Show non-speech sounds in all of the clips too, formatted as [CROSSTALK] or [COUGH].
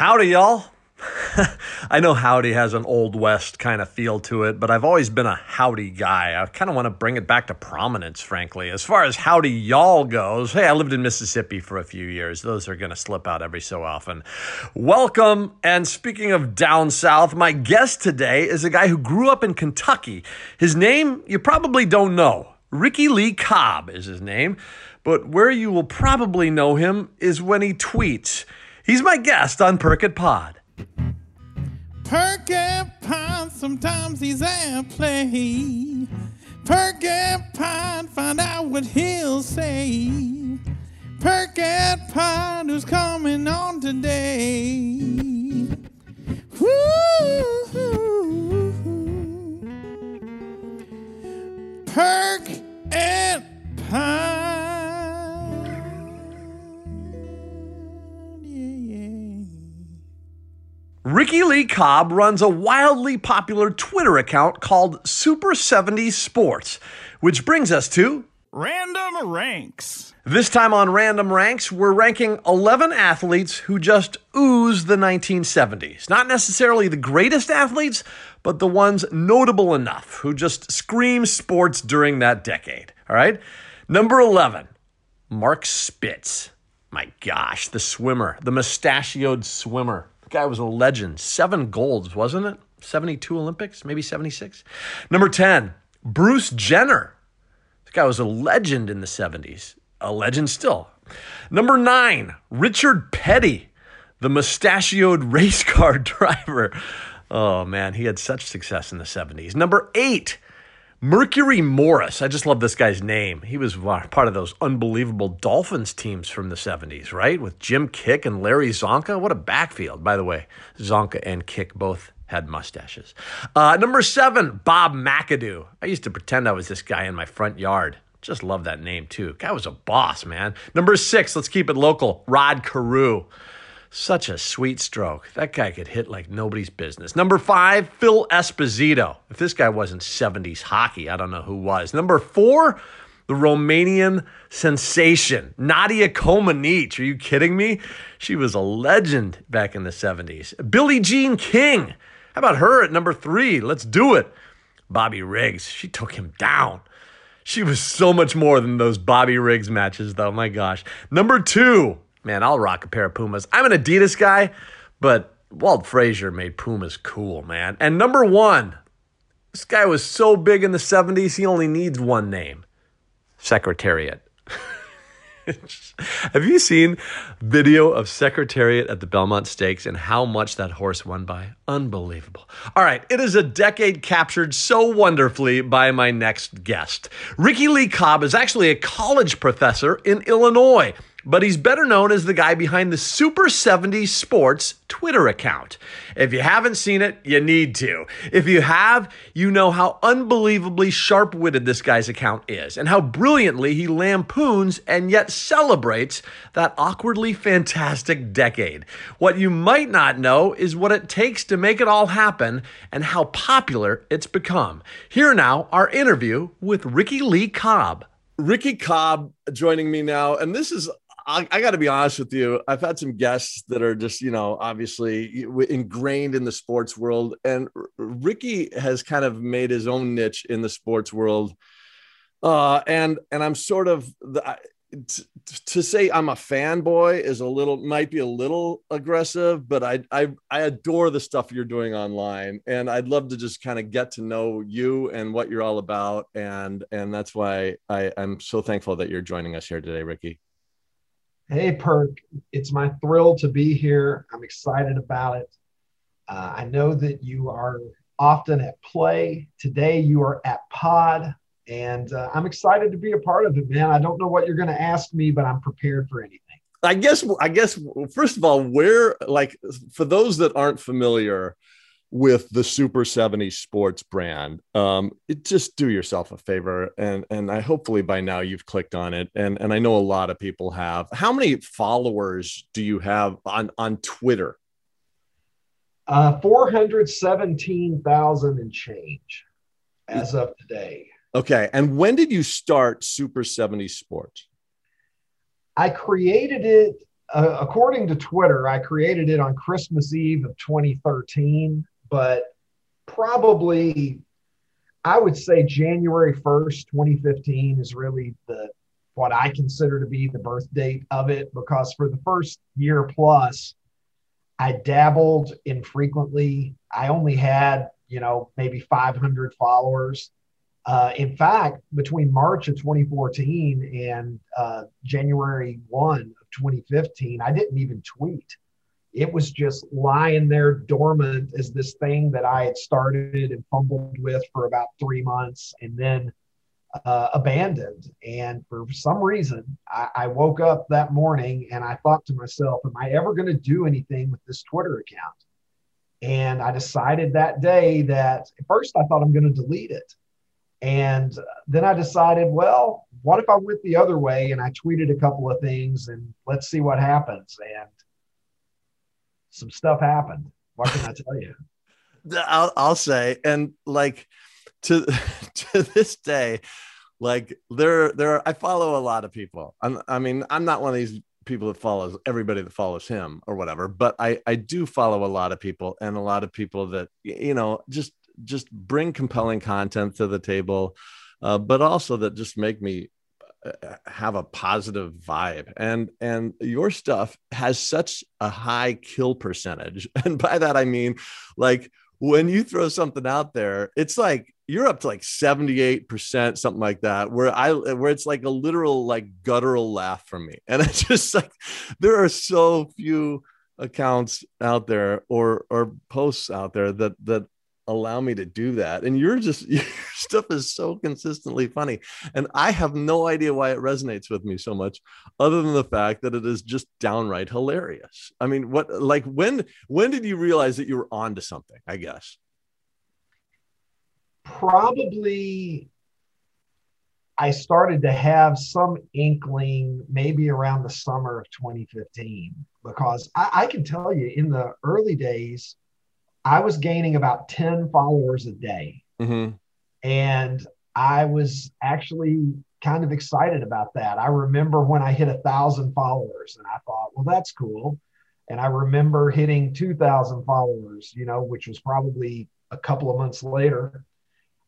Howdy, y'all. [LAUGHS] I know howdy has an old west kind of feel to it, but I've always been a howdy guy. I kind of want to bring it back to prominence, frankly. As far as howdy y'all goes, hey, I lived in Mississippi for a few years. Those are going to slip out every so often. Welcome. And speaking of down south, my guest today is a guy who grew up in Kentucky. His name you probably don't know. Ricky Lee Cobb is his name, but where you will probably know him is when he tweets. He's my guest on Perk Pod. Perk and Pine, sometimes he's at play. Perk and Pine, find out what he'll say. Perk and Pine, who's coming on today? Woo! Perk Pine. Ricky Lee Cobb runs a wildly popular Twitter account called Super 70 Sports, which brings us to Random ranks. this time on Random Ranks, we're ranking 11 athletes who just ooze the 1970s. Not necessarily the greatest athletes, but the ones notable enough who just scream sports during that decade. All right? Number 11, Mark Spitz. My gosh, the swimmer, the mustachioed swimmer. Guy was a legend. Seven golds, wasn't it? 72 Olympics, maybe 76. Number 10, Bruce Jenner. This guy was a legend in the 70s, a legend still. Number nine, Richard Petty, the mustachioed race car [LAUGHS] driver. Oh man, he had such success in the 70s. Number eight, Mercury Morris. I just love this guy's name. He was part of those unbelievable Dolphins teams from the 70s, right? With Jim Kiick and Larry Csonka. What a backfield. By the way, Csonka and Kiick both had mustaches. Uh, number seven, Bob McAdoo. I used to pretend I was this guy in my front yard. Just love that name too. Guy was a boss, man. Number six, let's keep it local. Rod Carew. Such a sweet stroke. That guy could hit like nobody's business. Number five, Phil Esposito. If this guy wasn't 70s hockey, I don't know who was. Number four, the Romanian sensation, Nadia Comaneci. Are you kidding me? She was a legend back in the 70s. Billie Jean King. How about her at number three? Let's do it. Bobby Riggs. She took him down. She was so much more than those Bobby Riggs matches, though. My gosh. Number two, man, I'll rock a pair of Pumas. I'm an Adidas guy, but Walt Frazier made Pumas cool, man. And number one, this guy was so big in the 70s, he only needs one name Secretariat. [LAUGHS] Have you seen video of Secretariat at the Belmont Stakes and how much that horse won by? Unbelievable. All right, it is a decade captured so wonderfully by my next guest. Ricky Lee Cobb is actually a college professor in Illinois, but he's better known as the guy behind the Super 70 Sports Twitter account. If you haven't seen it, you need to. If you have, you know how unbelievably sharp witted this guy's account is and how brilliantly he lampoons and yet celebrates that awkwardly fantastic decade. What you might not know is what it takes to make it all happen and how popular it's become. Here now, our interview with Ricky Lee Cobb. Ricky Cobb joining me now, and this is I, I got to be honest with you. I've had some guests that are just, you know, obviously ingrained in the sports world, and Ricky has kind of made his own niche in the sports world. Uh, and and I'm sort of the, I- t- to say I'm a fanboy is a little might be a little aggressive, but I I I adore the stuff you're doing online, and I'd love to just kind of get to know you and what you're all about, and and that's why I I'm so thankful that you're joining us here today, Ricky. Hey, Perk. It's my thrill to be here. I'm excited about it. Uh, I know that you are often at play. Today, you are at pod, and uh, I'm excited to be a part of it, man. I don't know what you're going to ask me, but I'm prepared for anything. I guess I guess first of all, where like for those that aren't familiar with the Super 70 Sports brand, um, it, just do yourself a favor and and I hopefully by now you've clicked on it and and I know a lot of people have. How many followers do you have on on Twitter? Uh, 417,000 and change as of today. Okay, and when did you start Super 70 Sports? I created it uh, according to Twitter, I created it on Christmas Eve of 2013, but probably I would say January 1st, 2015 is really the what I consider to be the birth date of it because for the first year plus, I dabbled infrequently. I only had, you know, maybe 500 followers. Uh, in fact, between March of 2014 and uh, January 1 of 2015, I didn't even tweet. It was just lying there dormant as this thing that I had started and fumbled with for about three months and then uh, abandoned. And for some reason, I, I woke up that morning and I thought to myself, Am I ever going to do anything with this Twitter account? And I decided that day that first I thought I'm going to delete it. And then I decided, well, what if I went the other way and I tweeted a couple of things and let's see what happens? And some stuff happened. What can I tell you? [LAUGHS] I'll, I'll say, and like to [LAUGHS] to this day, like there there I follow a lot of people. I'm, I mean, I'm not one of these people that follows everybody that follows him or whatever, but I I do follow a lot of people and a lot of people that you know just just bring compelling content to the table, uh, but also that just make me Uh, have a positive vibe. And and your stuff has such a high kill percentage. [LAUGHS] And by that i mean like when you throw something out there it's like you're up to like 78% something like that where i where it's like a literal like guttural laugh from me. And [LAUGHS] it's just like there are so few accounts out there or or posts out there that that allow me to do that. And you're just [LAUGHS] stuff is so consistently funny. And I have no idea why it resonates with me so much, other than the fact that it is just downright hilarious. I mean, what like when when did you realize that you were onto something? I guess. Probably I started to have some inkling maybe around the summer of 2015 because I, I can tell you in the early days, I was gaining about 10 followers a day. Mm-hmm. And I was actually kind of excited about that. I remember when I hit a thousand followers and I thought, well, that's cool. And I remember hitting 2,000 followers, you know, which was probably a couple of months later.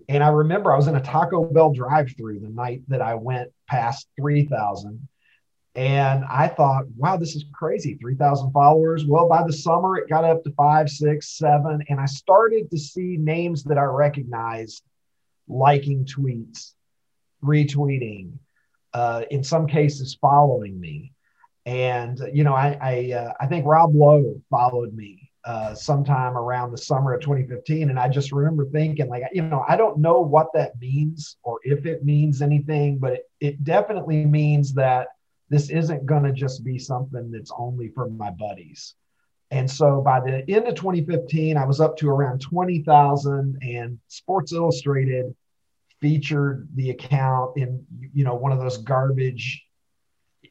And I remember I was in a Taco Bell drive through the night that I went past 3,000. And I thought, wow, this is crazy 3,000 followers. Well, by the summer, it got up to five, six, seven. And I started to see names that I recognized liking tweets, retweeting, uh, in some cases, following me. And, you know, I, I, uh, I think Rob Lowe followed me uh, sometime around the summer of 2015. And I just remember thinking, like, you know, I don't know what that means or if it means anything, but it, it definitely means that this isn't going to just be something that's only for my buddies. And so by the end of 2015, I was up to around 20,000 and Sports Illustrated featured the account in, you know, one of those garbage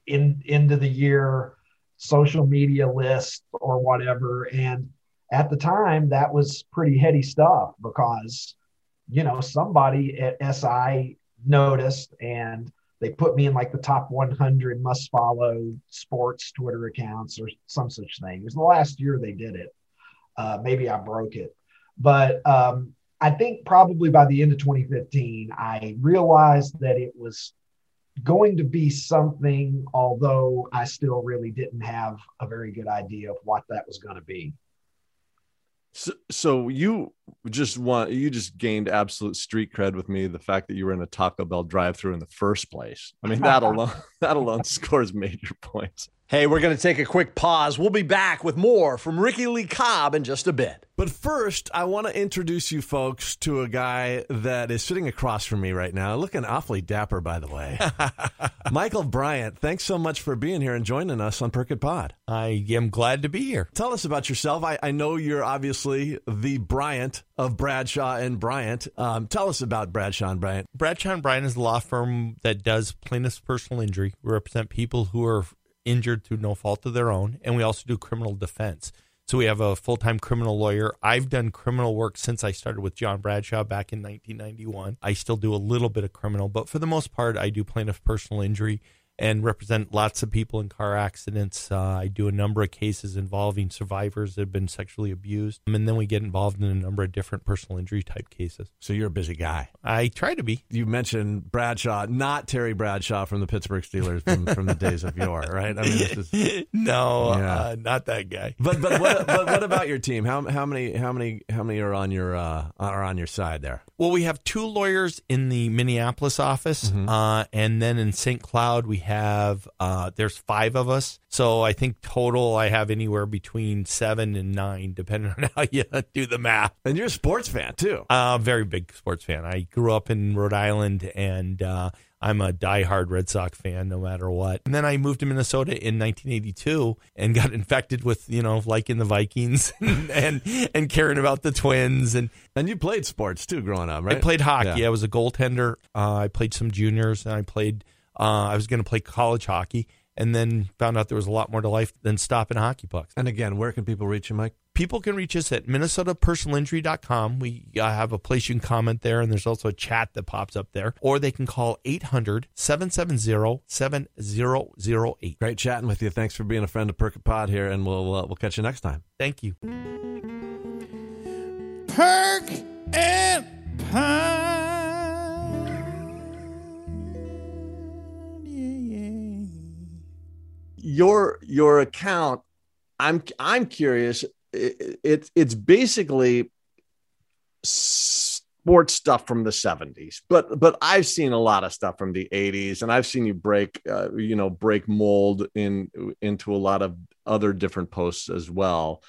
in end of the year social media lists or whatever. And at the time that was pretty heady stuff because, you know, somebody at SI noticed and they put me in like the top 100 must follow sports Twitter accounts or some such thing. It was the last year they did it. Uh, maybe I broke it, but um, I think probably by the end of 2015, I realized that it was going to be something, although I still really didn't have a very good idea of what that was going to be. So, so you just want you just gained absolute street cred with me. The fact that you were in a Taco Bell drive-through in the first place. I mean, that [LAUGHS] alone [LAUGHS] that alone scores major points. Hey, we're going to take a quick pause. We'll be back with more from Ricky Lee Cobb in just a bit. But first, I want to introduce you folks to a guy that is sitting across from me right now, looking awfully dapper, by the way. [LAUGHS] Michael Bryant, thanks so much for being here and joining us on Perkit Pod. I am glad to be here. Tell us about yourself. I, I know you're obviously the Bryant of Bradshaw and Bryant. Um, tell us about Bradshaw and Bryant. Bradshaw and Bryant is a law firm that does plaintiff's personal injury. We represent people who are injured through no fault of their own, and we also do criminal defense. So we have a full time criminal lawyer. I've done criminal work since I started with John Bradshaw back in 1991. I still do a little bit of criminal, but for the most part, I do plaintiff personal injury. And represent lots of people in car accidents. Uh, I do a number of cases involving survivors that have been sexually abused, and then we get involved in a number of different personal injury type cases. So you're a busy guy. I try to be. You mentioned Bradshaw, not Terry Bradshaw from the Pittsburgh Steelers from, from the days of yore, right? I mean, this is, [LAUGHS] no, Yeah. uh, not that guy. but but what, but what about your team? How how many how many how many are on your uh, are on your side there? Well, we have two lawyers in the Minneapolis office, uh, and then in St. Cloud we have uh, there's five of us. So I think total I have anywhere between seven and nine, depending on [LAUGHS] how you do the math. And you're a sports fan too. Uh, very big sports fan. I grew up in Rhode Island, and uh, I'm a diehard Red Sox fan, no matter what. And then I moved to Minnesota in 1982 and got [LAUGHS] infected with, you know, liking the Vikings [LAUGHS] and and, and caring about the Twins. And And you played sports too growing up, right? I played hockey. Yeah. I was a goaltender. Uh, I played some juniors, and I played. Uh, I was going to play college hockey, and then found out there was a lot more to life than stopping hockey pucks. And again, where can people reach you, Mike? People can reach us at minnesotapersonalinjury.com. We uh, have a place you can comment there, and there's also a chat that pops up there. Or they can call 800 770 7008. Great chatting with you. Thanks for being a friend of Perk Pod here, and we'll uh, we'll catch you next time. Thank you. Perk and Pine. Your your account, I'm I'm curious. It, it it's basically sports stuff from the 70s, but but I've seen a lot of stuff from the 80s, and I've seen you break uh, you know break mold in into a lot of other different posts as well.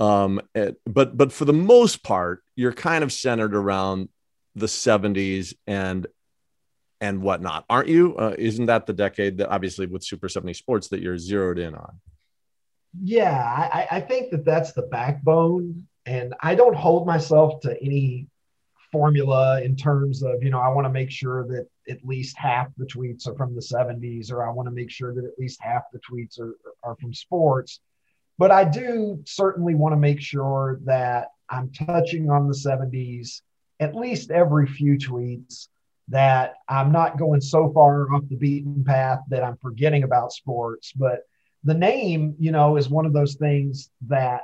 Um, it- but but for the most part, you're kind of centered around the 70s and and whatnot, aren't you? Uh, isn't that the decade that obviously with Super 70 Sports that you're zeroed in on? Yeah, I, I- think that that's the backbone. And I don't hold myself to any formula in terms of, you know, I want to make sure that at least half the tweets are from the 70s, or I want to make sure that at least half the tweets are, are from sports. But I do certainly want to make sure that I'm touching on the 70s at least every few tweets, that I'm not going so far off the beaten path that I'm forgetting about sports. But the name, you know, is one of those things that,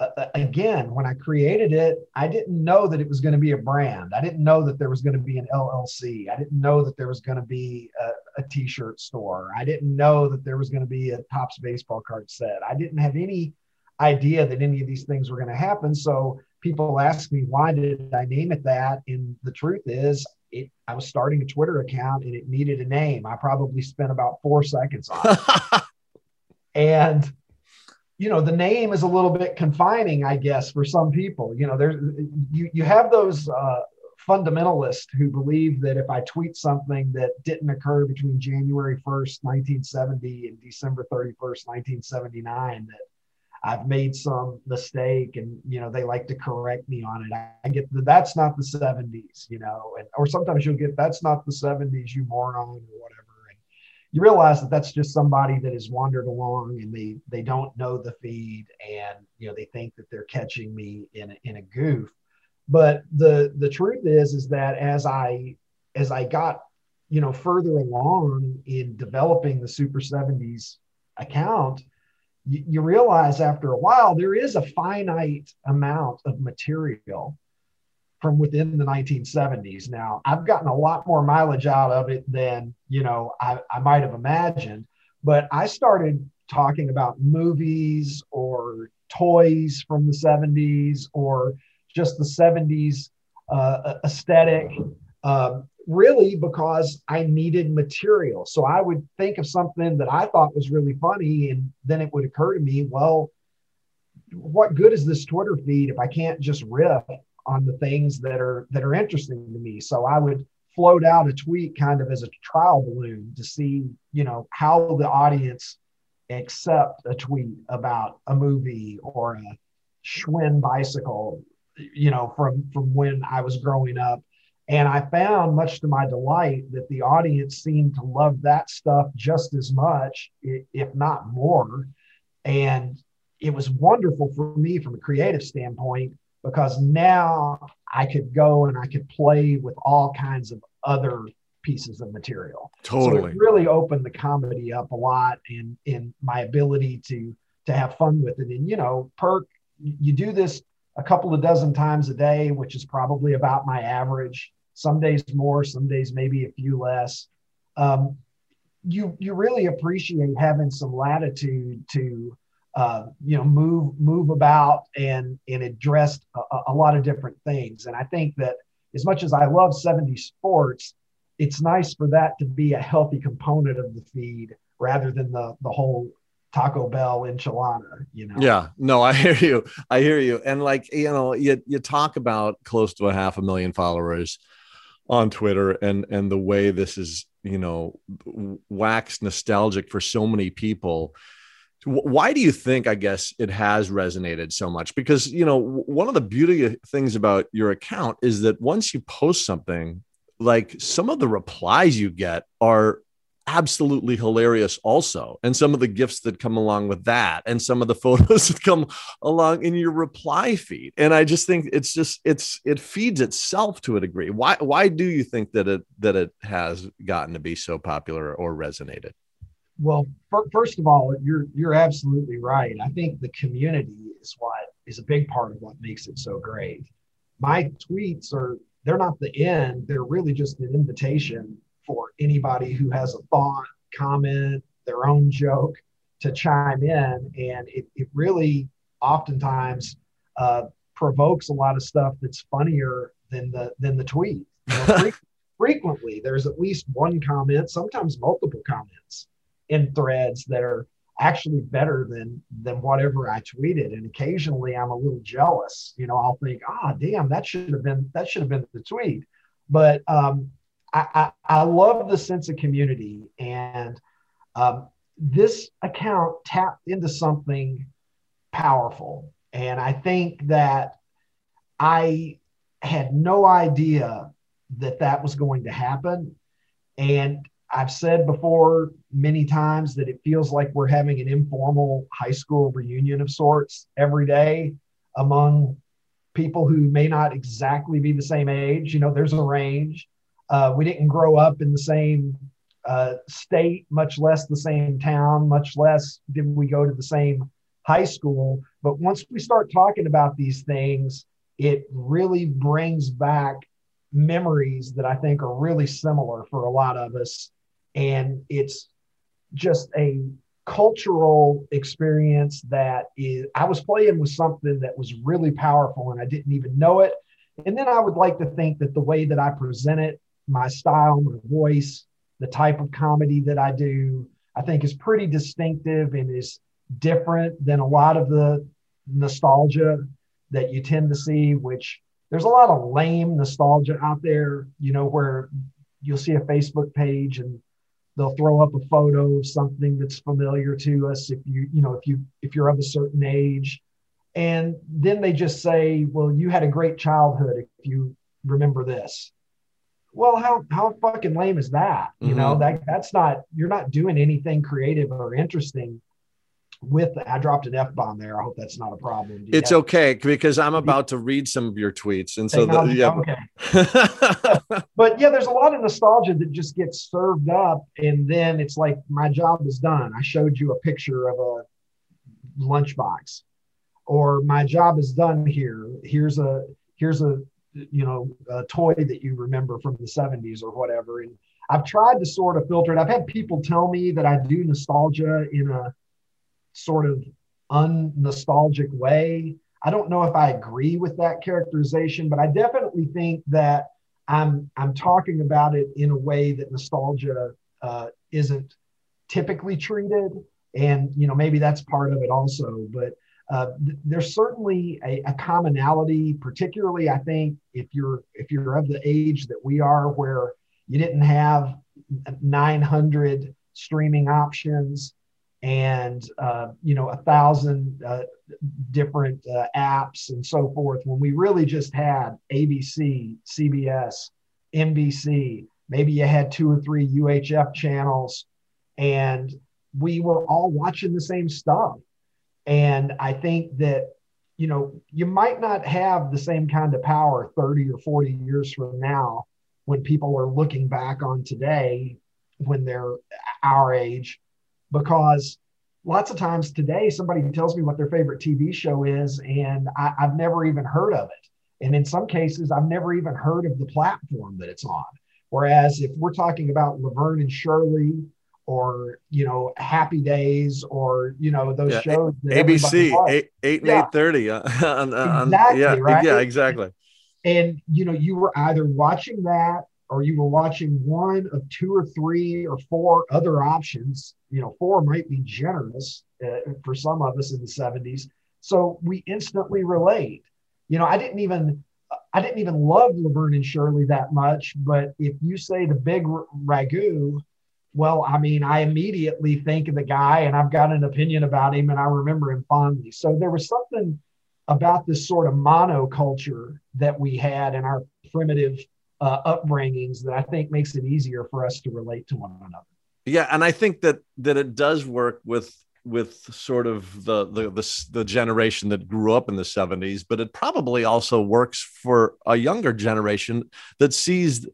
uh, again, when I created it, I didn't know that it was going to be a brand. I didn't know that there was going to be an LLC. I didn't know that there was going to be a, a t-shirt store. I didn't know that there was going to be a Topps baseball card set. I didn't have any idea that any of these things were going to happen. So people ask me, why did I name it that? And the truth is, it, I was starting a Twitter account and it needed a name. I probably spent about four seconds on it. [LAUGHS] and you know the name is a little bit confining i guess for some people you know there's you you have those uh, fundamentalists who believe that if i tweet something that didn't occur between january 1st 1970 and december 31st 1979 that i've made some mistake and you know they like to correct me on it. I, I get that that's not the 70s you know and or sometimes you'll get that's not the 70s you moron or whatever. And you realize that that's just somebody that has wandered along and they they don't know the feed and you know they think that they're catching me in a, in a goof. But the the truth is is that as i as i got you know further along in developing the super 70s account you, realize after a while there is a finite amount of material from within the 1970s. Now, I've gotten a lot more mileage out of it than, you know, I, I might have imagined, but I started talking about movies or toys from the 70s or just the 70s uh, aesthetic, um, really because I needed material. So I would think of something that I thought was really funny, and then it would occur to me, well, what good is this Twitter feed if I can't just riff on the things that are that are interesting to me. So I would float out a tweet kind of as a trial balloon to see, you know, how the audience accept a tweet about a movie or a Schwinn bicycle, you know, from from when I was growing up. And I found, much to my delight, that the audience seemed to love that stuff just as much, if not more. And it was wonderful for me from a creative standpoint because now I could go and I could play with all kinds of other pieces of material. Totally. So it really opened the comedy up a lot and in my ability to to have fun with it. And you know, perk, you do this a couple of dozen times a day, which is probably about my average. Some days more, some days maybe a few less. Um, you you really appreciate having some latitude to uh, you know move move about and and address a, a lot of different things. And I think that as much as I love 70 sports, it's nice for that to be a healthy component of the feed rather than the the whole Taco Bell enchilada, you know. Yeah, no, I hear you. I hear you. And like, you know, you you talk about close to a half a million followers on Twitter and and the way this is, you know, wax nostalgic for so many people. Why do you think I guess it has resonated so much? Because, you know, one of the beauty things about your account is that once you post something, like some of the replies you get are absolutely hilarious also. And some of the gifts that come along with that and some of the [LAUGHS] photos that come along in your reply feed. And i just think it's just it's it feeds itself to a degree. Why why do you think that it that it has gotten to be so popular or resonated? Well first of all you're you're absolutely right. I think the community is what is a big part of what makes it so great. My tweets are they're not the end. They're really just an invitation for anybody who has a thought, comment, their own joke to chime in. And it, it really oftentimes uh, provokes a lot of stuff that's funnier than the than the tweet. You know, [LAUGHS] fre- frequently, there's at least one comment, sometimes multiple comments in threads that are actually better than than whatever I tweeted. And occasionally I'm a little jealous. You know, I'll think, ah, oh, damn, that should have been that should have been the tweet. But um, I, I, love the sense of community, and um, this account tapped into something powerful. And I think that I had no idea that that was going to happen. And I've said before many times that it feels like we're having an informal high school reunion of sorts every day among people who may not exactly be the same age. You know, there's a range. Uh, we didn't grow up in the same uh, state, much less the same town, much less did we go to the same high school. But once we start talking about these things, it really brings back memories that I think are really similar for a lot of us and it's just a cultural experience that is i was playing with something that was really powerful and i didn't even know it and then i would like to think that the way that i present it my style my voice the type of comedy that i do i think is pretty distinctive and is different than a lot of the nostalgia that you tend to see which there's a lot of lame nostalgia out there you know where you'll see a facebook page and they'll throw up a photo of something that's familiar to us if you you know if you if you're of a certain age. And then they just say well you had a great childhood if you remember this well how how fucking lame is that you mm-hmm. know that that's not you're not doing anything creative or interesting with I dropped an F bomb there. I hope that's not a problem. It's have, okay because I'm about to read some of your tweets. And so, the, yeah. Okay. [LAUGHS] but yeah, there's a lot of nostalgia that just gets served up. And then it's like, my job is done. I showed you a picture of a lunchbox or my job is done here. Here's a, here's a, you know, a toy that you remember from the 70s or whatever. And I've tried to sort of filter it. I've had people tell me that I do nostalgia in a, sort of unnostalgic way. I don't know if I agree with that characterization, but I definitely think that I'm I'm talking about it in a way that nostalgia uh, isn't typically treated, and you know maybe that's part of it also. But uh, th- there's certainly a, a, commonality, particularly I think if you're if you're of the age that we are, where you didn't have 900 streaming options and uh, you know a thousand uh, different uh, apps and so forth when we really just had abc cbs nbc maybe you had two or three uhf channels and we were all watching the same stuff and i think that you know you might not have the same kind of power 30 or 40 years from now when people are looking back on today when they're our age, because lots of times today somebody tells me what their favorite TV show is, and I, I've never even heard of it. And in some cases, I've never even heard of the platform that it's on. Whereas if we're talking about Laverne and Shirley or you know Happy Days or you know those Yeah, shows ABC eight eight and Yeah. eight thirty. Uh, [LAUGHS] on, on- Exactly, yeah, right? yeah, exactly. and you know you were either watching that or you were watching one of two or three or four other options you know four might be generous uh, for some of us in the 70s so we instantly relate you know i didn't even i didn't even love laverne and shirley that much but if you say the big ragu well i mean i immediately think of the guy and i've got an opinion about him and i remember him fondly so there was something about this sort of monoculture that we had in our primitive uh, upbringings that I think makes it easier for us to relate to one another. Yeah, and I think that that it does work with with sort of the the the, the generation that grew up in the 70s, but it probably also works for a younger generation that sees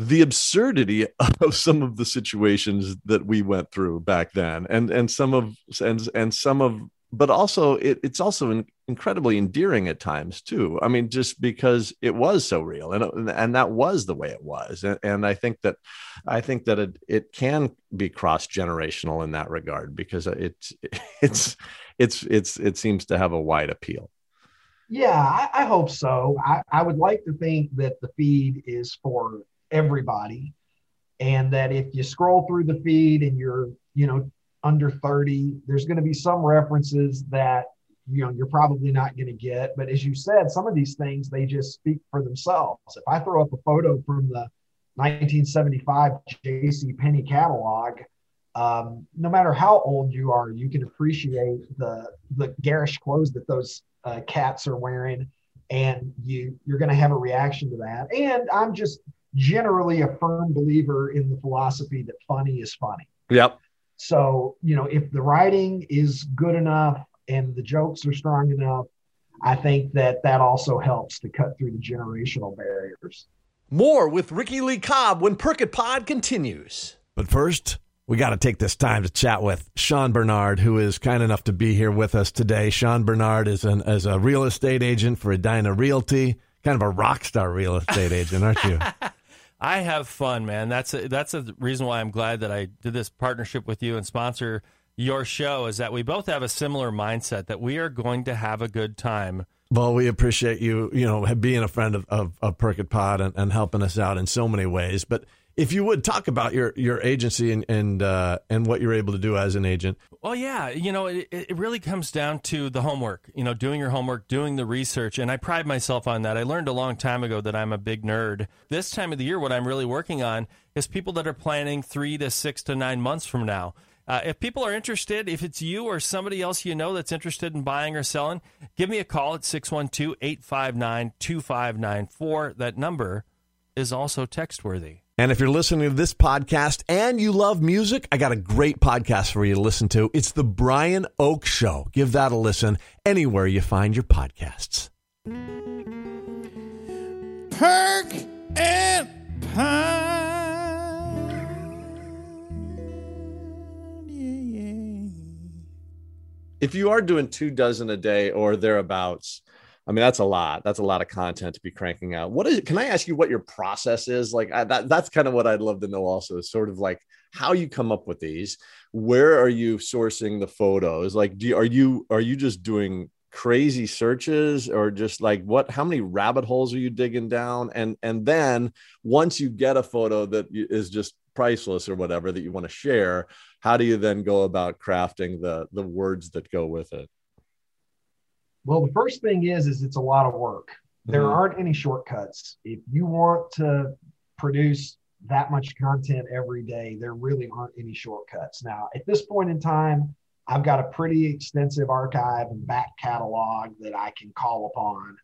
the absurdity [LAUGHS] of some of the situations that we went through back then. And and some of and and some of but also it, it's also in, incredibly endearing at times too. I mean just because it was so real and and that was the way it was. And, and i think that i think that it it can be cross generational in that regard because it's [LAUGHS] it's it's it's it seems to have a wide appeal. Yeah, I, I hope so. I, I would like to think that the feed is for everybody, and that if you scroll through the feed and you're, you know, under 30, there's going to be some references that, you know, you're probably not going to get. But as you said, some of these things, they just speak for themselves. If I throw up a photo from the 1975 J.C. Penney catalog, um, no matter how old you are, you can appreciate the the garish clothes that those uh, cats are wearing, and you you're going to have a reaction to that. And I'm just generally a firm believer in the philosophy that funny is funny. yep So you know, if the writing is good enough and the jokes are strong enough, I think that that also helps to cut through the generational barriers. more with ricky lee cobb when perkit pod continues But first, we got to take this time to chat with Sean Bernard, who is kind enough to be here with us today. Sean Bernard is an is a real estate agent for Edina Realty, kind of a rock star real estate agent, aren't you? [LAUGHS] I have fun, man. That's a, that's a reason why I'm glad that I did this partnership with you and sponsor your show. Is that we both have a similar mindset that we are going to have a good time. Well, we appreciate you, you know, being a friend of, of, of Perkit Pod and, and helping us out in so many ways. But if you would talk about your, your agency and and uh, and what you're able to do as an agent. Well, yeah, you know, it, it really comes down to the homework, you know, doing your homework, doing the research. And I pride myself on that. I learned a long time ago that I'm a big nerd. This time of the year, what I'm really working on is people that are planning three to six to nine months from now. Uh, if people are interested, if it's you or somebody else you know that's interested in buying or selling, give me a call at 612 859 2594. That number is also text worthy. And if you're listening to this podcast and you love music, I got a great podcast for you to listen to. It's the Brian Oak Show. Give that a listen anywhere you find your podcasts. Perk and Pine. Yeah, yeah. if you are doing two dozen a day or thereabouts i mean that's a lot. That's a lot of content to be cranking out. What is can i ask you what your process is? Like I, that, that's kind of what i'd love to know also is sort of like how you come up with these. Where are you sourcing the photos? Like do you, are you are you just doing crazy searches or just like what how many rabbit holes are you digging down? And and then once you get a photo that is just priceless or whatever that you want to share how do you then go about crafting the the words that go with it Well, the first thing is, is it's a lot of work. There Mhm. aren't any shortcuts. If you want to produce that much content every day, there really aren't any shortcuts. Now, at this point in time, I've got a pretty extensive archive and back catalog that I can call upon.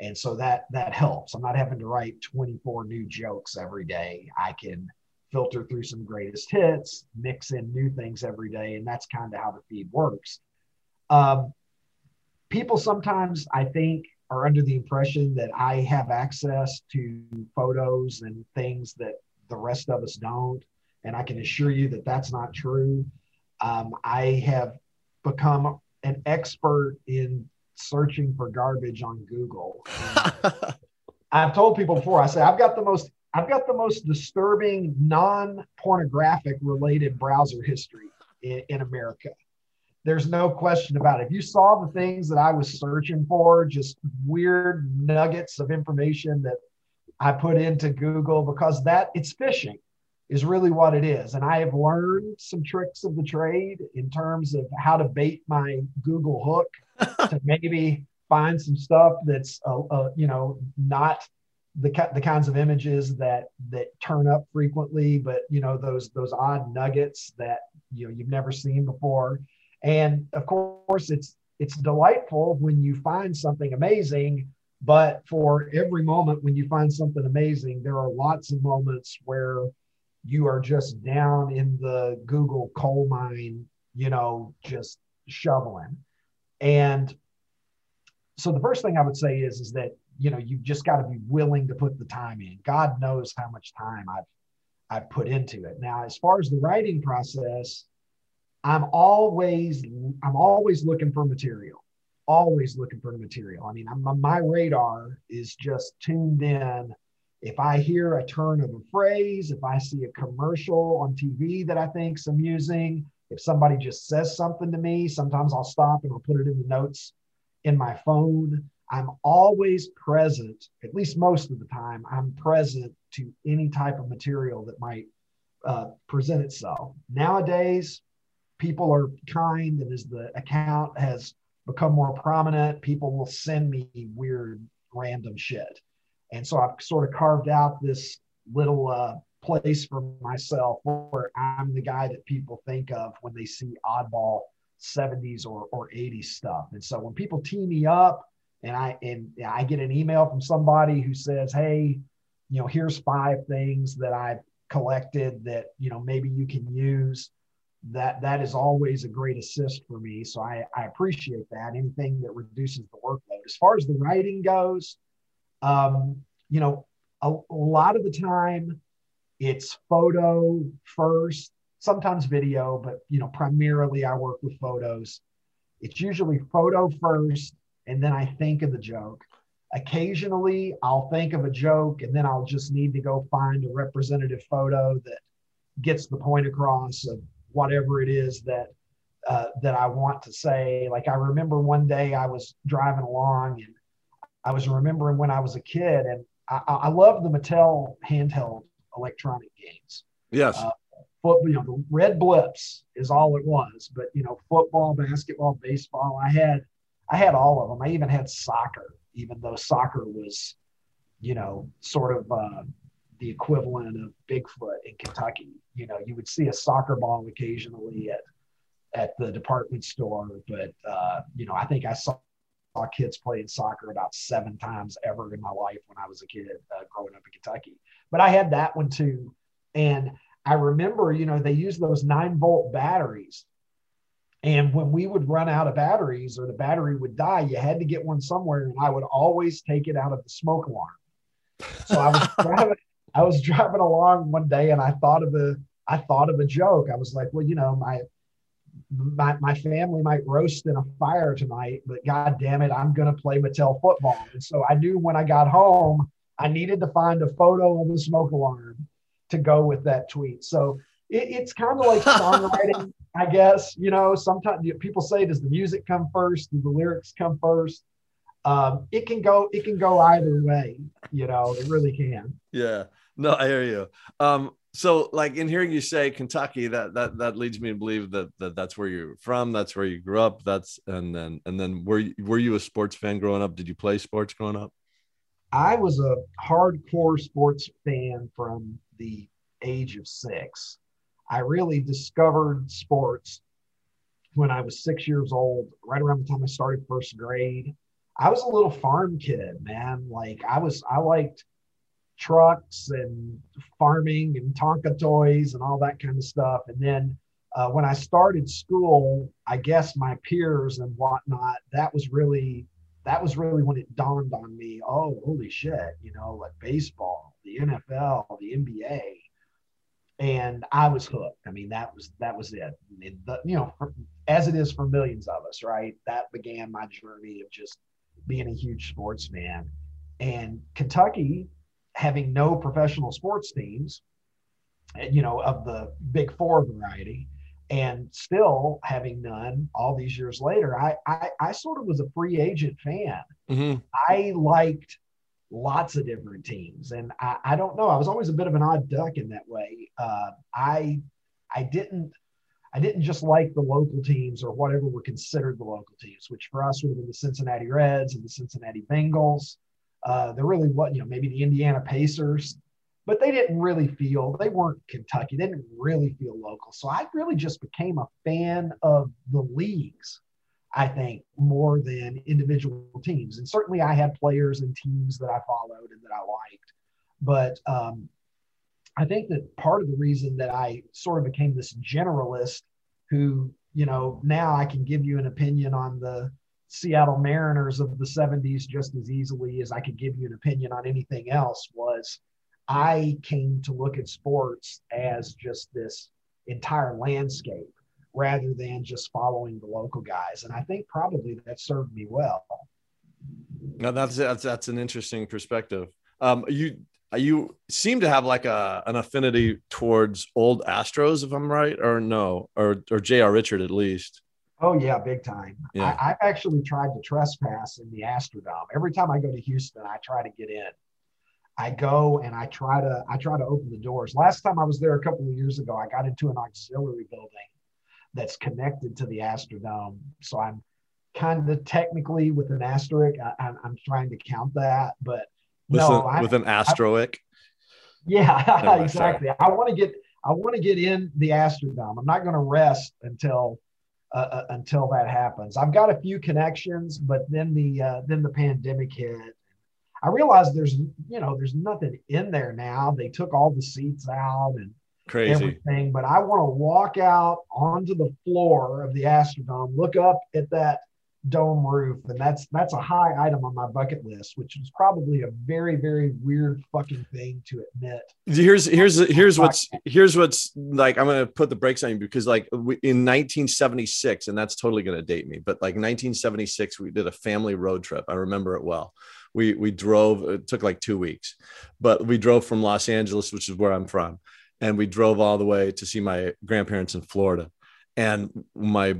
And so that that helps. I'm not having to write 24 new jokes every day. I can filter through some greatest hits, mix in new things every day, and that's kind of how the feed works. Um, people sometimes I think are under the impression that I have access to photos and things that the rest of us don't. And I can assure you that that's not true. Um, I have become an expert in searching for garbage on Google. [LAUGHS] I've told people before, I say I've got the most I've got the most disturbing non-pornographic related browser history in, in America. There's no question about it. If you saw the things that I was searching for, just weird nuggets of information that I put into Google because that it's phishing is really what it is. And I have learned some tricks of the trade in terms of how to bait my Google hook [LAUGHS] to maybe find some stuff that's uh, uh, you know not the the kinds of images that that turn up frequently, but you know those those odd nuggets that you know you've never seen before. And of course, it's it's delightful when you find something amazing. But for every moment when you find something amazing, there are lots of moments where you are just down in the Google coal mine, you know, just shoveling. And so the first thing I would say is is that you know you've just got to be willing to put the time in. God knows how much time I've I've put into it. Now, as far as the writing process, I'm always I'm always looking for material. Always looking for material. I mean, I'm, my radar is just tuned in. If I hear a turn of a phrase, if I see a commercial on TV that I think's amusing, if somebody just says something to me, sometimes I'll stop and I'll put it in the notes in my phone. I'm always present, at least most of the time, I'm present to any type of material that might uh, present itself. Nowadays, people are kind, and as the account has become more prominent, people will send me weird, random shit. And so I've sort of carved out this little uh, place for myself where I'm the guy that people think of when they see oddball 70s or, or 80s stuff. And so when people tee me up and I and I get an email from somebody who says, "Hey, you know, here's five things that I've collected that you know maybe you can use." That that is always a great assist for me. So I, I appreciate that. Anything that reduces the workload. As far as the writing goes, um, you know, a, a lot of the time it's photo first sometimes video, but you know, primarily I work with photos. It's usually photo first, and then I think of the joke. Occasionally, I'll think of a joke, and then I'll just need to go find a representative photo that gets the point across of whatever it is that uh, that I want to say. Like I remember one day I was driving along, and I was remembering when I was a kid, and I, I love the Mattel handheld electronic games. Yes. Uh, foot, you know, the red blips is all it was. But you know, football, basketball, baseball, I had, I had all of them. I even had soccer, even though soccer was, you know, sort of uh, the equivalent of Bigfoot in Kentucky. You know, you would see a soccer ball occasionally at at the department store, but uh, you know, I think I saw saw kids playing soccer about seven times ever in my life when I was a kid uh, growing up in Kentucky. But I had that one too, and I remember, you know, they used those nine volt batteries. And when we would run out of batteries or the battery would die, you had to get one somewhere. And I would always take it out of the smoke alarm. So I was [LAUGHS] driving, I was [LAUGHS] driving along one day and I thought of a, I thought of a joke. I was like, well, you know, my, my, my family might roast in a fire tonight, but God damn it, I'm going to play Mattel football. And so I knew when I got home, I needed to find a photo of the smoke alarm to go with that tweet. So it, it's kind of like [LAUGHS] songwriting, I guess. You know, sometimes people say, does the music come first? Do the lyrics come first? Um, it can go. It can go either way. You know, it really can. Yeah. No, I hear you. Um, so like in hearing you say Kentucky, that that that leads me to believe that, that that's where you're from. That's where you grew up. That's and then and then were you, were you a sports fan growing up? Did you play sports growing up? I was a hardcore sports fan from the age of six. I really discovered sports when I was six years old, right around the time I started first grade. I was a little farm kid, man. Like I was, I liked trucks and farming and Tonka toys and all that kind of stuff. And then uh, when I started school, I guess my peers and whatnot, that was really that was really when it dawned on me. Oh, holy shit! You know, like baseball, the NFL, the NBA, and I was hooked. I mean, that was that was it. And the, you know, for, as it is for millions of us, right? That began my journey of just being a huge sports fan. And Kentucky, having no professional sports teams, you know, of the Big Four variety, and still having none all these years later, I I, I sort of was a free agent fan. Mm-hmm. I liked lots of different teams, and I, I don't know. I was always a bit of an odd duck in that way. Uh, I I didn't I didn't just like the local teams or whatever were considered the local teams, which for us would have been the Cincinnati Reds and the Cincinnati Bengals. Uh, there really what you know maybe the Indiana Pacers, but they didn't really feel they weren't Kentucky. They didn't really feel local. So I really just became a fan of the leagues. I think more than individual teams, and certainly I had players and teams that I followed and that I liked, but um, I think that part of the reason that I sort of became this generalist who, you know, now I can give you an opinion on the Seattle Mariners of the 70s just as easily as I could give you an opinion on anything else was I came to look at sports as just this entire landscape rather than just following the local guys. And I think probably that served me well. Now that's that's that's an interesting perspective. Um, you you seem to have like a an affinity towards old Astros, if I'm right, or no, or or J.R. Richard at least. Oh yeah, big time. Yeah. I, I've actually tried to trespass in the Astrodome. Every time I go to Houston, I try to get in. I go and I try to I try to open the doors. Last time I was there a couple of years ago, I got into an auxiliary building that's connected to the Astrodome. So I'm kind of technically with an asterisk. I, I'm, I'm trying to count that, but With, no, a- I, with an astroic. yeah, sorry. [LAUGHS] exactly. I want to get I want to get in the Astrodome. I'm not going to rest until uh, uh, until that happens. I've got a few connections, but then the uh, then the pandemic hit. I realized there's you know there's nothing in there now. They took all the seats out and Crazy. everything, but I want to walk out onto the floor of the Astrodome, look up at that dome roof, and that's that's a high item on my bucket list, which is probably a very very weird fucking thing to admit. here's here's here's what's here's what's like i'm gonna put the brakes on you because like we- in 1976 and that's totally gonna date me but like 1976 we did a family road trip. I remember it well. We we drove it took like two weeks but we drove from los angeles which is where i'm from and we drove all the way to see my grandparents in florida. And my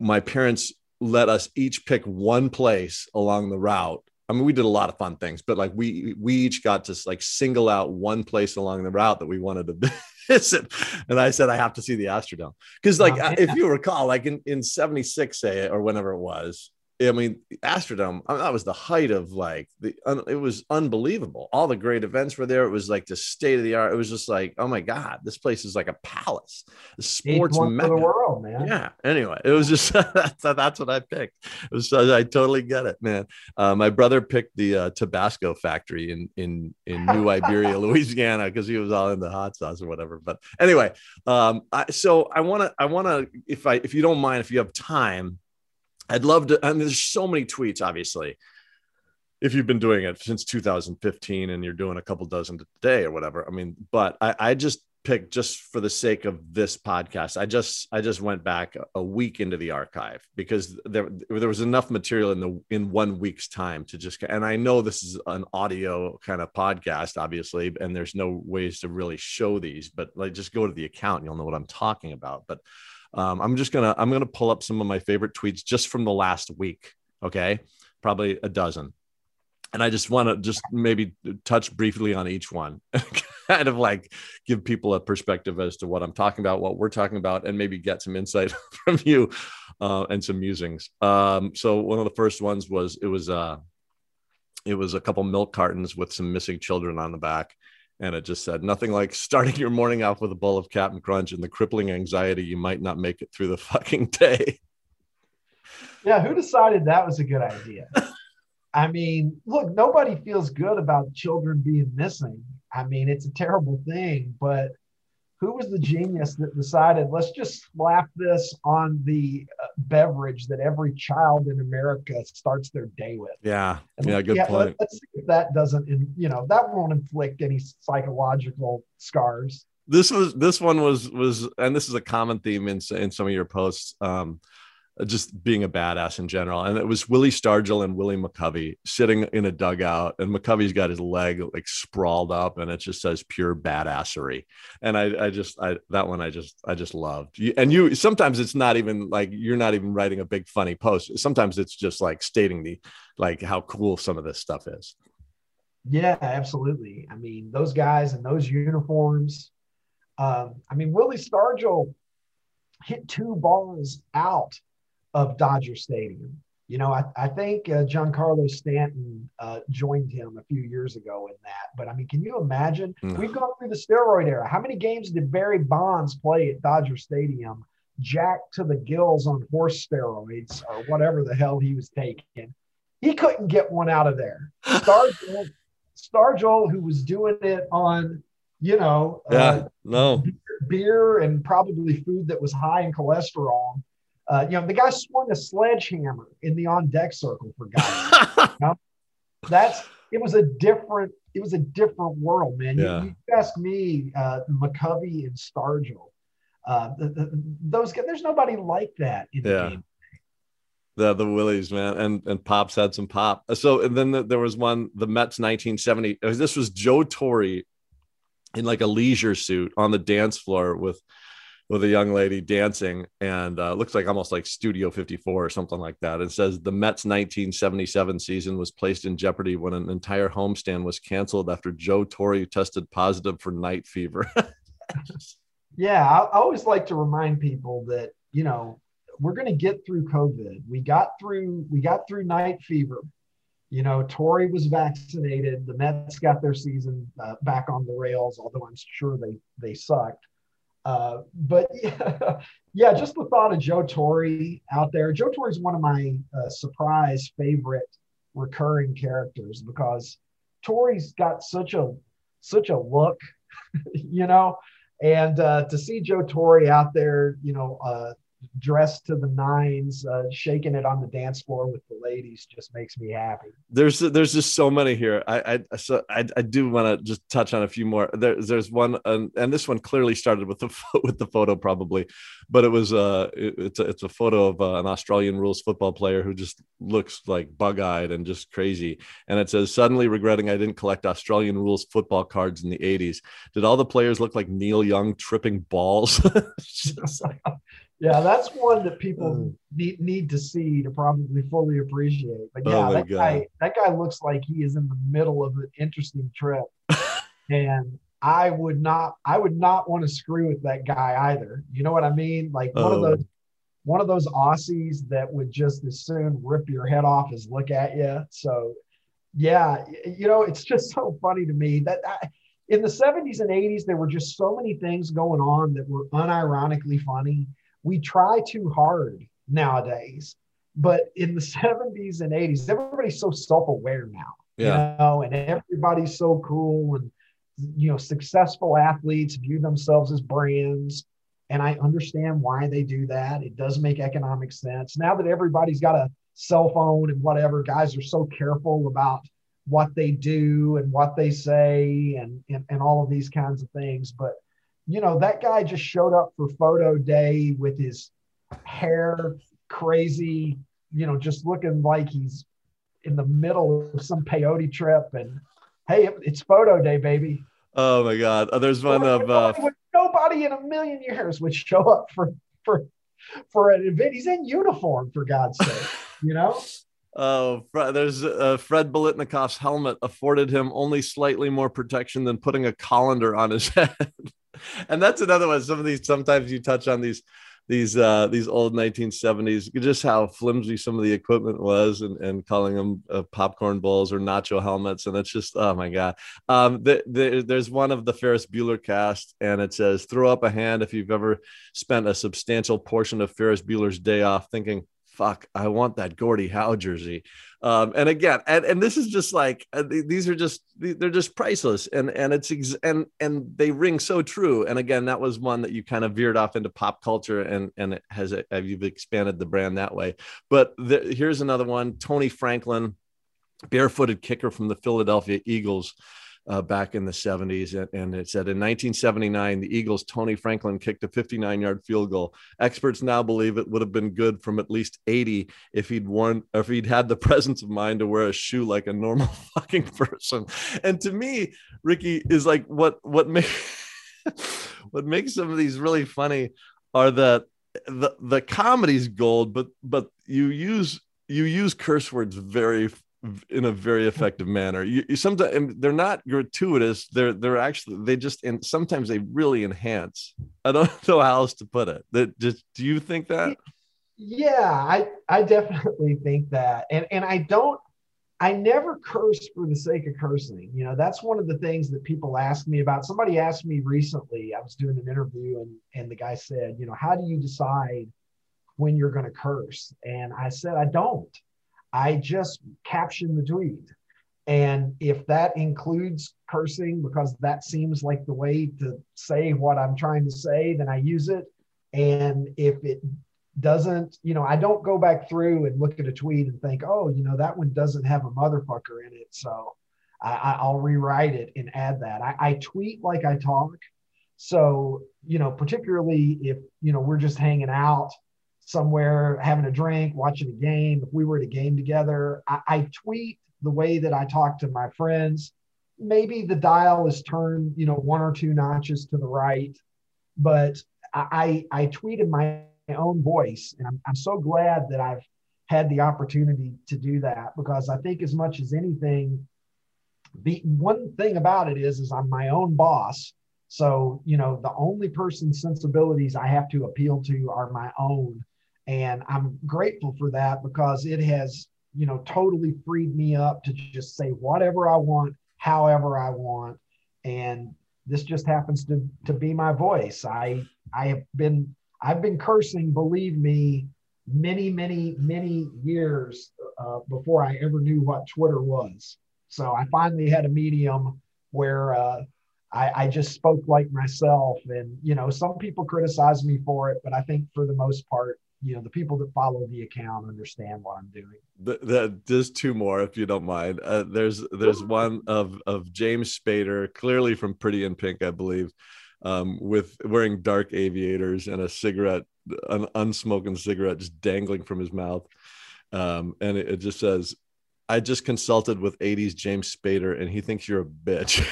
my parents let us each pick one place along the route I mean, we did a lot of fun things, but like we we each got to like single out one place along the route that we wanted to [LAUGHS] visit. And I said, I have to see the Astrodome. Because like Wow. if you recall, like in, in 76, say, or whenever it was, I mean, Astrodome, I mean, that was the height of like the un, it was unbelievable. All the great events were there. It was like the state of the art. It was just like, oh my God, this place is like a palace. The sports mecca. the world, man. Yeah. Anyway, it was just [LAUGHS] that's, that's what I picked. Was, I totally get it, man. Uh, my brother picked the uh, Tabasco factory in in in New Iberia, [LAUGHS] Louisiana, because he was all into hot sauce or whatever. But anyway, um, I, so I want to I want to if I if you don't mind if you have time, I'd love to. I mean, there's so many tweets, obviously. If you've been doing it since 2015 and you're doing a couple dozen a day or whatever, I mean, but I, I just picked just for the sake of this podcast. I just I just went back a week into the archive because there there was enough material in the in one week's time to just and I know this is an audio kind of podcast, obviously, and there's no ways to really show these, but like just go to the account, you'll know what I'm talking about. But um, I'm just gonna I'm gonna pull up some of my favorite tweets just from the last week. Okay, probably a dozen and I just want to just maybe touch briefly on each one, [LAUGHS] kind of like give people a perspective as to what I'm talking about, what we're talking about, and maybe get some insight [LAUGHS] from you uh, and some musings. Um, so one of the first ones was it was uh, it was a couple milk cartons with some missing children on the back. And it just said nothing like starting your morning off with a bowl of Captain Crunch and the crippling anxiety you might not make it through the [LAUGHS] fucking day. Yeah, who decided that was a good idea? I mean, look, nobody feels good about children being missing. I mean, it's a terrible thing, but who was the genius that decided let's just slap this on the uh, beverage that every child in America starts their day with? Yeah, And yeah, good let- point. Let's see if that doesn't, in- you know, that won't inflict any psychological scars. this was this one was was and this is a common theme in in some of your posts um just being a badass in general and it was willie stargell and willie mccovey sitting in a dugout and mccovey's got his leg like sprawled up and it just says pure badassery and i i just i that one i just i just loved and you sometimes it's not even like you're not even writing a big funny post sometimes it's just like stating the like how cool some of this stuff is Yeah, absolutely. I mean, those guys in those uniforms. Um, I mean, Willie Stargell hit two balls out of Dodger Stadium. You know, I, I think uh, Giancarlo Stanton uh, joined him a few years ago in that. But I mean, can you imagine? We've gone through the steroid era. How many games did Barry Bonds play at Dodger Stadium, jacked to the gills on horse steroids or whatever the hell he was taking? He couldn't get one out of there. Stargell, [LAUGHS] Stargell, who was doing it on, you know, yeah uh, no beer and probably food that was high in cholesterol. Uh, you know, the guy swung a sledgehammer in the on deck circle for God's sake. [LAUGHS] That's it was a different it was a different world, man. You- Yeah. You, ask me, uh, McCovey and Stargell. Uh, the, the, those guys, there's nobody like that in the game. The the Willies, man, and and Pops had some pop. So and then the, there was one, the Mets 1970. uh, This was Joe Torre in like a leisure suit on the dance floor with with a young lady dancing, and uh, looks like almost like Studio 54 or something like that. It says the Mets 1977 season was placed in jeopardy when an entire homestand was canceled after Joe Torre tested positive for night fever. [LAUGHS] Yeah, I, I always like to remind people that you know we're going to get through COVID. We got through we got through night fever. You know, Torre was vaccinated. The Mets got their season uh, back on the rails, although I'm sure they they sucked. Uh, but yeah, [LAUGHS] yeah, just the thought of Joe Torre out there. Joe Torre is one of my uh, surprise favorite recurring characters because Torre's got such a such a look, [LAUGHS] you know, and uh, to see Joe Torre out there, you know, uh, dressed to the nines, uh, shaking it on the dance floor with the ladies, just makes me happy. there's there's just so many here. I I so I, I do want to just touch on a few more. There, there's one, and, and this one clearly started with the [LAUGHS] with the photo probably, but it was uh it- it's a, it's a photo of uh, an Australian rules football player who just looks like bug eyed and just crazy. And it says suddenly regretting I didn't collect Australian rules football cards in the 80s. Did all the players look like Neil Young tripping balls? [LAUGHS] Just like- Yeah, that's one that people Oh. need, need to see to probably fully appreciate. But Oh yeah, my that God. guy that guy looks like he is in the middle of an interesting trip. [LAUGHS] and I would not I would not want to screw with that guy either. You know what I mean? Like one of Oh. those one of those Aussies that would just as soon rip your head off as look at you. So yeah, you know, it's just [LAUGHS] so funny to me that I, in the 70s and 80s, there were just so many things going on that were unironically funny. We try too hard nowadays, but in the [LAUGHS] 70s and 80s, everybody's so self-aware now, yeah. you know, and everybody's so cool and you know, successful athletes view themselves as brands. And I understand why they do that. It does make economic sense. Now that everybody's got a cell phone and whatever, guys are so careful about what they do and what they say and, and, and all of these kinds of things. But, you know, that guy just showed up for photo day with his hair crazy, you know, just looking like he's in the middle of some peyote trip. And hey, it's photo day, baby. Oh my God. Uh, there's one of uh, nobody, nobody in a million years would show up for for for an event. He's in uniform, for God's [LAUGHS] sake. You know? Oh, there's uh, Fred Biletnikoff's helmet afforded him only slightly more protection than putting a colander on his [LAUGHS] head, [LAUGHS] and that's another one. Some of these, sometimes you touch on these, these, uh, these old 1970s, just how flimsy some of the equipment was, and, and calling them uh, popcorn bowls or nacho helmets, and it's just, oh my god. Um, the, the, there's one of the Ferris Bueller cast, and it says, "Throw up a hand if you've ever spent a substantial portion of Ferris Bueller's day off thinking." fuck, I want that Gordie Howe jersey. Um, and again, and, and this is just like uh, these are just they're just priceless, and and it's ex- and and they ring so true. And again, that was one that you kind of veered off into pop culture, and and it has a, you've expanded the brand that way. But the, here's another one: Tony Franklin, barefooted kicker from the Philadelphia Eagles uh, back in the 70s. And, and, it said in 1979, the Eagles' Tony Franklin kicked a 59 yard field goal. Experts now believe it would have been good from at least 80 if he'd worn, if he'd had the [LAUGHS] presence of mind to wear a shoe like a normal [LAUGHS] fucking person. And to me, Ricky is like what, what makes, [LAUGHS] what makes some of these really funny are that the, the comedy's gold, but, but you use, you use curse words very in a very effective manner. You, you sometimes they're not gratuitous. They're they're actually they just and sometimes they really enhance. I don't [LAUGHS] know how else to put it. That just do you think that? Yeah, I I definitely think that, and and I don't. I never curse for the sake of cursing. You know, that's one of the things that people ask me about. Somebody asked me recently. I was doing an interview, and and the guy said, you know, how do you decide when you're going to curse? And I said, I don't. I just caption the tweet. And if that includes cursing, because that seems like the way to say what I'm trying to say, then I use it. And if it doesn't, you know, I don't go back through and look at a tweet and think, oh, you know, that one doesn't have a motherfucker in it. So I, will rewrite it and add that. I, I tweet like I talk. So, you know, particularly if, you know, we're just hanging out somewhere having a drink, watching a game, if we were at a game together, I, I tweet the way that I talk to my friends. Maybe the dial is turned, you know, one or two notches to the right, but I, I tweet in my own voice. And I'm, I'm so glad that I've had the opportunity to do that because I think as much as anything, the one thing about it is, is I'm my own boss. So, you know, the only person's sensibilities I have to appeal to are my own. And I'm grateful for that because it has, you know, totally freed me up to just say whatever I want, however I want. And this just happens to, to be my voice. I I have been I've been cursing, believe me, many, many, many years uh, before I ever knew what Twitter was. So I finally had a medium where uh, I, I, just spoke like myself. And, you know, some people criticize me for it, but I think for the most part, you know the people that follow the account understand what I'm doing. The, the, there's two more, if you don't mind. Uh, there's there's one of of James Spader, clearly from Pretty in Pink, I believe, um, with wearing dark aviators and a cigarette, an unsmoking cigarette, just dangling from his mouth, um, and it, it just says, "I just consulted with '80s James Spader, and he thinks you're a bitch."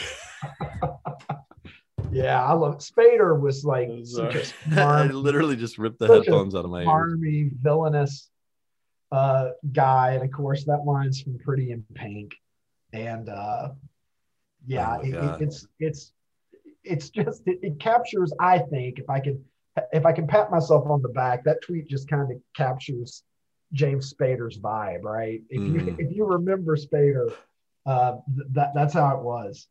[LAUGHS] Yeah, I love Spader was like a [LAUGHS] I literally just ripped the headphones out of my army villainous uh, guy, and of course that line's from Pretty in Pink, and uh, yeah, oh it, it, it's it's it's just it, it captures. I think if I can if I can pat myself on the back, that tweet just kind of captures James Spader's vibe, right? If mm. you if you remember Spader, uh, th- that that's how it was.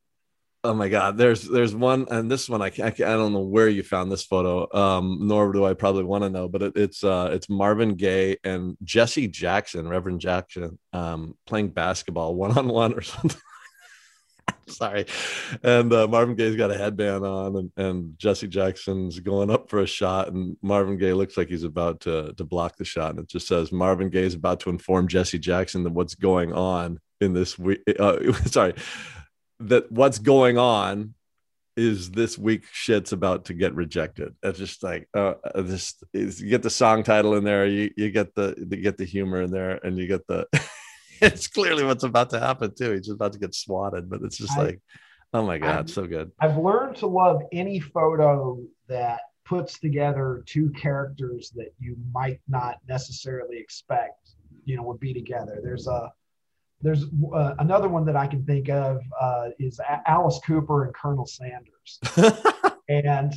Oh my God! There's there's one, and this one I I, I don't know where you found this photo, um, nor do I probably want to know, but it, it's uh, it's Marvin Gaye and Jesse Jackson, Reverend Jackson, um, playing basketball one on one or [LAUGHS] something. Sorry, and uh, Marvin Gaye's got a headband on, and, and Jesse Jackson's going up for a shot, and Marvin Gaye looks like he's about to to block the shot, and it just says Marvin Gaye is about to inform Jesse Jackson that what's going on in this week. Uh, [LAUGHS] sorry that what's going on is this week shit's about to get rejected. It's just like uh, this is you get the song title in there, you, you get the you get the humor in there, and you get the [LAUGHS] it's clearly what's about to happen too. He's about to get swatted, but it's just I, like, oh my god, I've, so good. I've learned to love any photo that puts together two characters that you might not necessarily expect, you know, would be together. There's a there's uh, another one that I can think of uh, is Alice Cooper and Colonel Sanders. [LAUGHS] and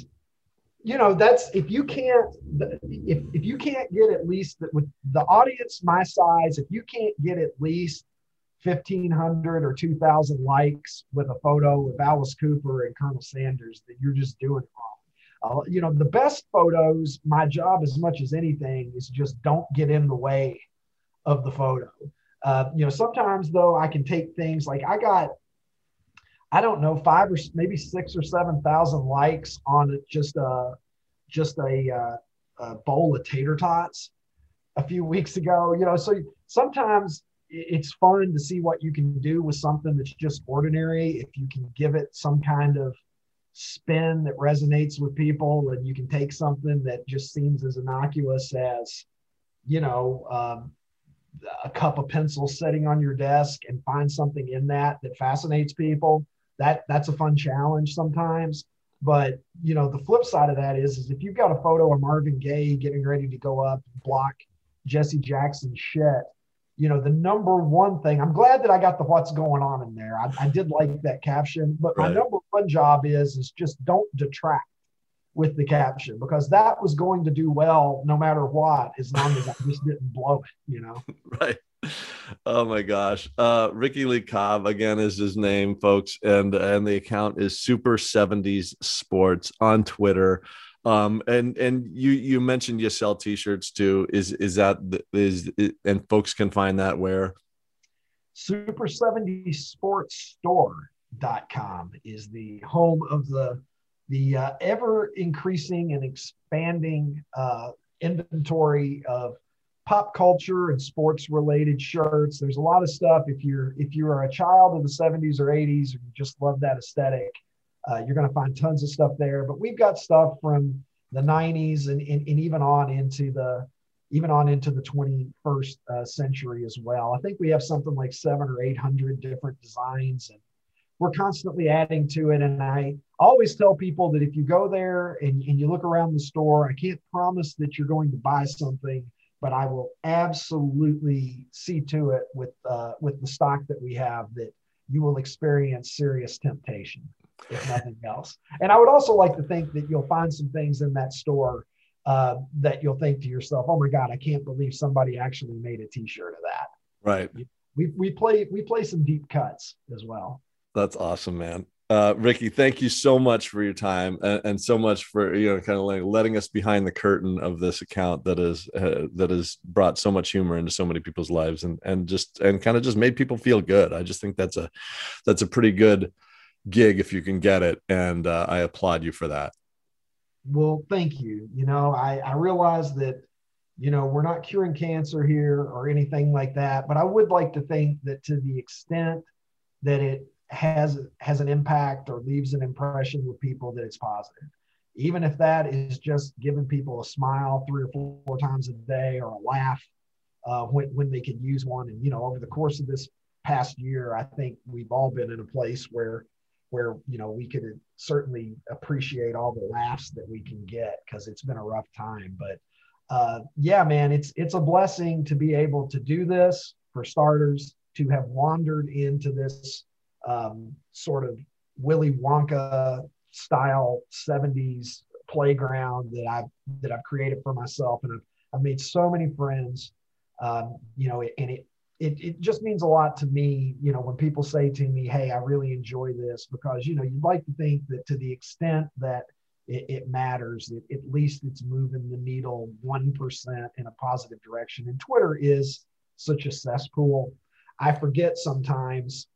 you know that's if you can't if, if you can't get at least with the audience my size if you can't get at least 1500 or 2000 likes with a photo of alice cooper and colonel sanders then you're just doing it wrong uh, you know the best photos my job as much as anything is just don't get in the way of the photo Uh, you know, sometimes though I can take things like I got, I don't know, five or maybe six or seven thousand likes on just a just a, uh, a bowl of tater tots a few weeks ago. You know, so sometimes it's fun to see what you can do with something that's just ordinary. If you can give it some kind of spin that resonates with people, and you can take something that just seems as innocuous as, you know, um, a cup of pencils sitting on your desk and find something in that that fascinates people. That that's a fun challenge sometimes. But you know, the flip side of that is, is if you've got a photo of Marvin Gaye getting ready to go up and block Jesse Jackson shit, you know, the number one thing, I'm glad that I got the what's going on in there. I, I did like that caption, but right. my number one job is is just don't detract with the caption because that was going to do well no matter what, as long as I just didn't blow it, you know. [LAUGHS] right. Oh my gosh. Uh Ricky Lee Cobb again is his name, folks, and and the account is Super 70s Sports on Twitter. Um and and you you mentioned you sell t-shirts too. Is is that is and folks can find that where Super 70 Sports Store.com is the home of the the uh, ever increasing and expanding uh, inventory of pop culture and sports related shirts. There's a lot of stuff. If you're if you are a child of the 70s or 80s, or you just love that aesthetic, uh, you're going to find tons of stuff there. But we've got stuff from the 90s and, and, and even on into the even on into the 21st uh, century as well. I think we have something like seven or eight hundred different designs and we're constantly adding to it. And I always tell people that if you go there and, and you look around the store, I can't promise that you're going to buy something, but I will absolutely see to it with uh, with the stock that we have that you will experience serious temptation, if nothing else. And I would also like to think that you'll find some things in that store uh, that you'll think to yourself, "Oh my God, I can't believe somebody actually made a T-shirt of that." Right. We we play we play some deep cuts as well. That's awesome, man. Uh, Ricky, thank you so much for your time and, and, so much for you know kind of like letting us behind the curtain of this account that is uh, that has brought so much humor into so many people's lives and and just and kind of just made people feel good. I just think that's a that's a pretty good gig if you can get it, and uh, I applaud you for that. Well, thank you. You know, I I realize that you know we're not curing cancer here or anything like that, but I would like to think that to the extent that it has has an impact or leaves an impression with people that it's positive. Even if that is just giving people a smile three or four, times a day or a laugh uh, when, when they can use one. And you know over the course of this past year i think we've all been in a place where where you know we could certainly appreciate all the laughs that we can get because it's been a rough time. But uh, yeah man it's it's a blessing to be able to do this for starters to have wandered into this um, sort of Willy Wonka style 70s playground that I've that I've created for myself, and I've I've made so many friends. Um, you know, and it, it it just means a lot to me. You know, when people say to me, "Hey, I really enjoy this," because you know you'd like to think that to the extent that it, it matters, that at least it's moving the needle one percent in a positive direction. And Twitter is such a cesspool. I forget sometimes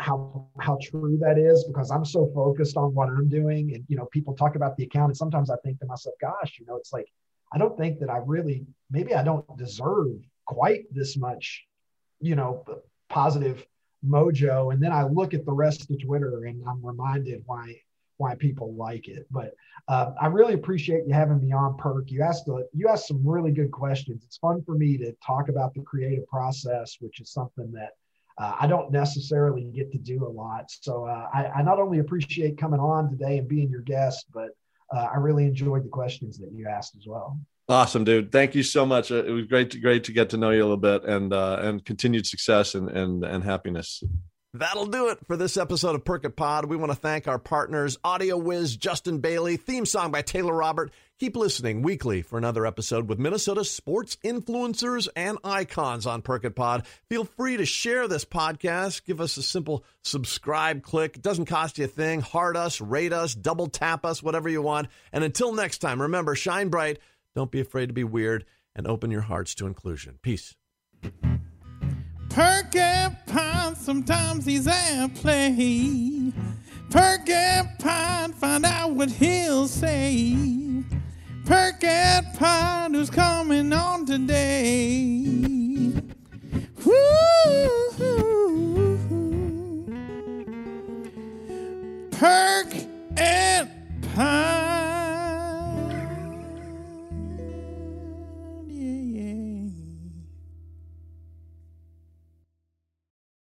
how how true that is because I'm so focused on what I'm doing. And you know, people talk about the account, and sometimes I think to myself, gosh, you know, it's like I don't think that I really maybe I don't deserve quite this much, you know, positive mojo. And then I look at the rest of Twitter and I'm reminded why why people like it. But uh, I really appreciate you having me on, Perk. You asked a, you asked some really good questions. It's fun for me to talk about the creative process, which is something that uh, I don't necessarily get to do a lot. So uh, I, I, not only appreciate coming on today and being your guest, but uh, I really enjoyed the questions that you asked as well. Awesome, dude. Thank you so much. Uh, it was great to great to get to know you a little bit and uh, and continued success and and and happiness. That'll do it for this episode of Perk It Pod. We want to thank our partners, Audio Wiz, Justin Bailey, theme song by Taylor Robert. Keep listening weekly for another episode with Minnesota sports influencers and icons on Perk It Pod. Feel free to share this podcast. Give us a simple subscribe click. It doesn't cost you a thing. Heart us, rate us, double tap us, whatever you want. And until next time, remember, shine bright. Don't be afraid to be weird and open your hearts to inclusion. Peace. Porcupine, sometimes he's at play. Porcupine, find out what he'll say. Perkett Pine who's coming on today. Woo! Perk and Pine.